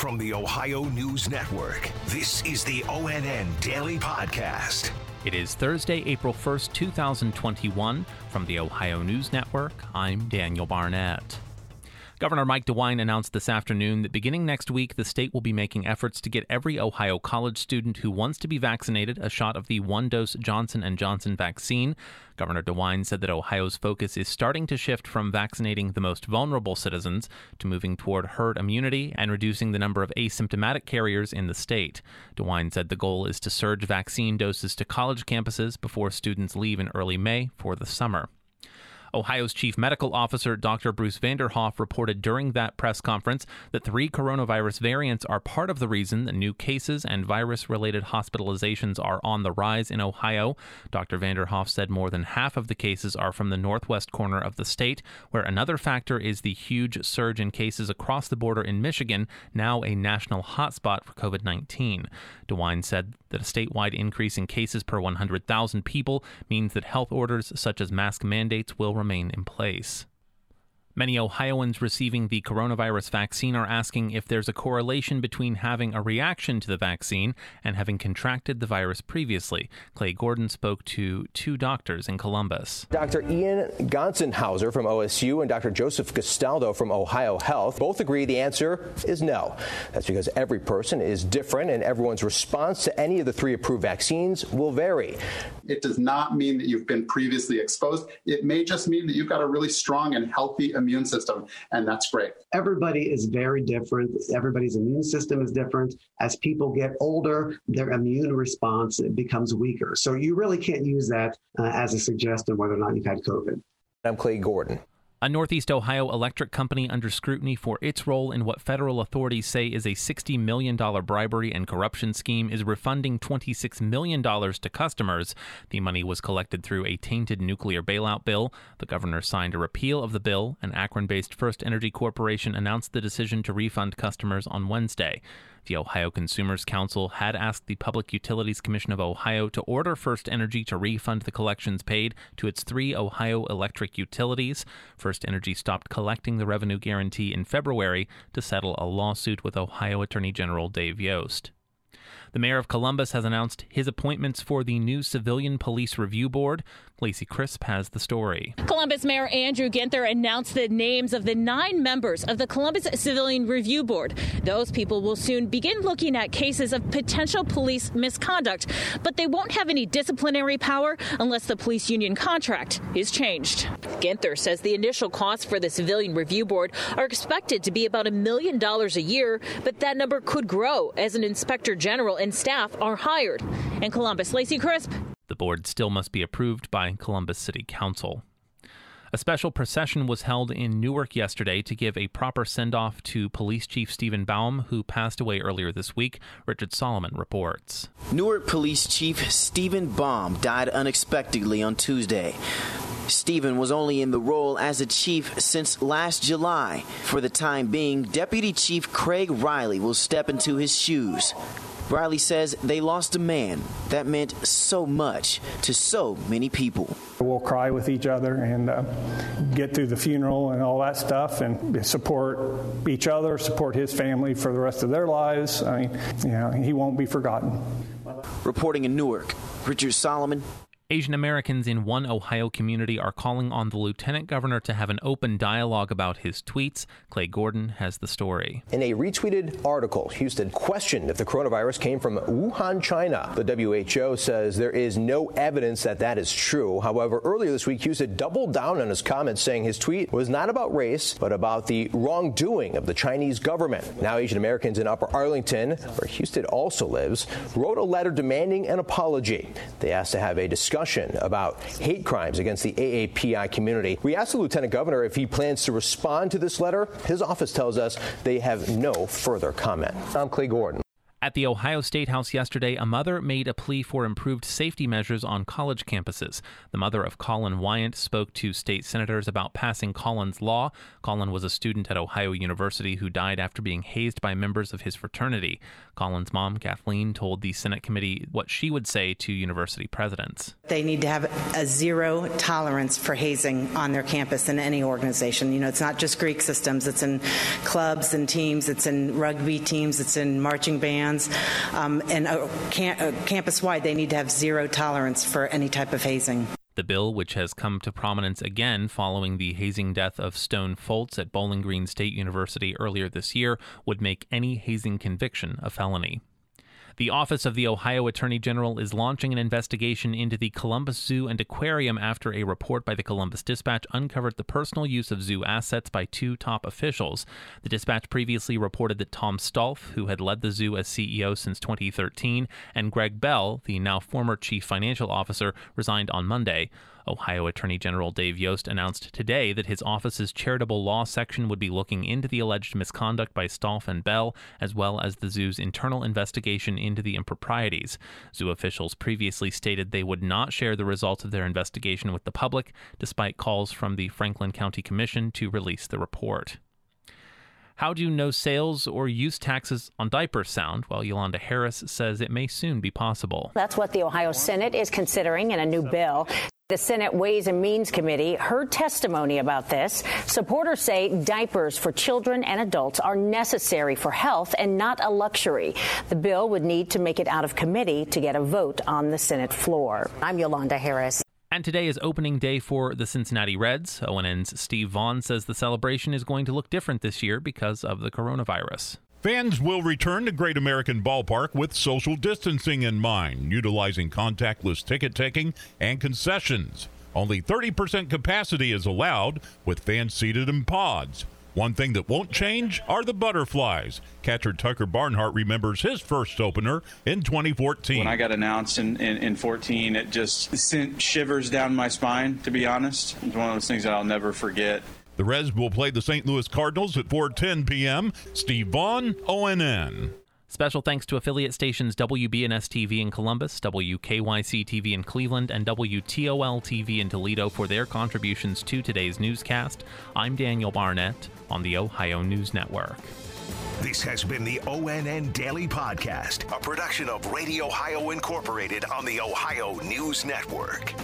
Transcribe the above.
From the Ohio News Network, this is the ONN Daily Podcast. It is Thursday, April 1st, 2021. From the Ohio News Network, I'm Daniel Barnett. Governor Mike DeWine announced this afternoon that beginning next week, the state will be making efforts to get every Ohio college student who wants to be vaccinated a shot of the one-dose Johnson & Johnson vaccine. Governor DeWine said that Ohio's focus is starting to shift from vaccinating the most vulnerable citizens to moving toward herd immunity and reducing the number of asymptomatic carriers in the state. DeWine said the goal is to surge vaccine doses to college campuses before students leave in early May for the summer. Ohio's chief medical officer, Dr. Bruce Vanderhoff, reported during that press conference that three coronavirus variants are part of the reason that new cases and virus related hospitalizations are on the rise in Ohio. Dr. Vanderhoff said more than half of the cases are from the northwest corner of the state, where another factor is the huge surge in cases across the border in Michigan, now a national hotspot for COVID 19. DeWine said that a statewide increase in cases per 100,000 people means that health orders such as mask mandates will remain in place. Many Ohioans receiving the coronavirus vaccine are asking if there's a correlation between having a reaction to the vaccine and having contracted the virus previously. Clay Gordon spoke to two doctors in Columbus. Dr. Ian Gonsenhauser from OSU and Dr. Joseph Castaldo from Ohio Health both agree the answer is no. That's because every person is different and everyone's response to any of the three approved vaccines will vary. It does not mean that you've been previously exposed. It may just mean that you've got a really strong and healthy immune system, and that's great. Everybody is very different. Everybody's immune system is different. As people get older, their immune response becomes weaker. So you really can't use that uh, as a suggestion whether or not you've had COVID. I'm Clay Gordon. A Northeast Ohio electric company under scrutiny for its role in what federal authorities say is a $60 million bribery and corruption scheme is refunding $26 million to customers. The money was collected through a tainted nuclear bailout bill. The governor signed a repeal of the bill. An Akron based First Energy Corporation announced the decision to refund customers on Wednesday. The Ohio Consumers Counsel had asked the Public Utilities Commission of Ohio to order First Energy to refund the collections paid to its three Ohio electric utilities. First Energy stopped collecting the revenue guarantee in February to settle a lawsuit with Ohio Attorney General Dave Yost. The mayor of Columbus has announced his appointments for the new Civilian Police Review Board. Lacey Crisp has the story. Columbus Mayor Andrew Ginther announced the names of the nine members of the Columbus Civilian Review Board. Those people will soon begin looking at cases of potential police misconduct, but they won't have any disciplinary power unless the police union contract is changed. Ginther says the initial costs for the Civilian Review Board are expected to be about a million dollars a year, but that number could grow as an inspector general and staff are hired. In Columbus, Lacey Crisp. The board still must be approved by Columbus City Council. A special procession was held in Newark yesterday to give a proper send off to Police Chief Stephen Baum, who passed away earlier this week. Richard Solomon reports. Newark Police Chief Stephen Baum died unexpectedly on Tuesday. Stephen was only in the role as a chief since last July. For the time being, Deputy Chief Craig Riley will step into his shoes. Riley says they lost a man that meant so much to so many people. We'll cry with each other and uh, get through the funeral and all that stuff and support each other, support his family for the rest of their lives. I mean, you know, he won't be forgotten. Reporting in Newark, Richard Solomon, Asian Americans in one Ohio community are calling on the lieutenant governor to have an open dialogue about his tweets. Clay Gordon has the story. In a retweeted article, Husted questioned if the coronavirus came from Wuhan, China. The WHO says there is no evidence that that is true. However, earlier this week, Husted doubled down on his comments, saying his tweet was not about race, but about the wrongdoing of the Chinese government. Now, Asian Americans in Upper Arlington, where Husted also lives, wrote a letter demanding an apology. They asked to have a discussion discussion about hate crimes against the AAPI community. We asked the lieutenant governor if he plans to respond to this letter. His office tells us they have no further comment. I'm Clay Gordon. At the Ohio State House yesterday, a mother made a plea for improved safety measures on college campuses. The mother of Collin Wiant spoke to state senators about passing Collin's law. Collin was a student at Ohio University who died after being hazed by members of his fraternity. Collin's mom, Kathleen, told the Senate committee what she would say to university presidents. They need to have a zero tolerance for hazing on their campus in any organization. You know, it's not just Greek systems, it's in clubs and teams, it's in rugby teams, it's in marching bands um, and uh, uh, campus wide, they need to have zero tolerance for any type of hazing. The bill, which has come to prominence again following the hazing death of Stone Foltz at Bowling Green State University earlier this year, would make any hazing conviction a felony. The Office of the Ohio Attorney General is launching an investigation into the Columbus Zoo and Aquarium after a report by the Columbus Dispatch uncovered the personal use of zoo assets by two top officials. The Dispatch previously reported that Tom Stalf, who had led the zoo as CEO since 2013, and Greg Bell, the now former chief financial officer, resigned on Monday. Ohio Attorney General Dave Yost announced today that his office's charitable law section would be looking into the alleged misconduct by Stalf and Bell, as well as the zoo's internal investigation into the improprieties. Zoo officials previously stated they would not share the results of their investigation with the public, despite calls from the Franklin County Commission to release the report. How do no sales or use taxes on diapers sound? Well, Yolanda Harris says it may soon be possible. That's what the Ohio Senate is considering in a new bill. The Senate Ways and Means Committee heard testimony about this. Supporters say diapers for children and adults are necessary for health and not a luxury. The bill would need to make it out of committee to get a vote on the Senate floor. I'm Yolanda Harris. And today is opening day for the Cincinnati Reds. ONN's Steve Vaughn says the celebration is going to look different this year because of the coronavirus. Fans will return to Great American Ballpark with social distancing in mind, utilizing contactless ticket taking and concessions. Only 30% capacity is allowed, with fans seated in pods. One thing that won't change are the butterflies. Catcher Tucker Barnhart remembers his first opener in 2014. When I got announced in, in, in 14, it just sent shivers down my spine, to be honest. It's one of those things that I'll never forget. The Reds will play the St. Louis Cardinals at 4:10 p.m. Steve Vaughn, ONN. Special thanks to affiliate stations WBNS TV in Columbus, WKYC TV in Cleveland, and WTOL TV in Toledo for their contributions to today's newscast. I'm Daniel Barnett on the Ohio News Network. This has been the ONN Daily Podcast, a production of Radio Ohio Incorporated on the Ohio News Network.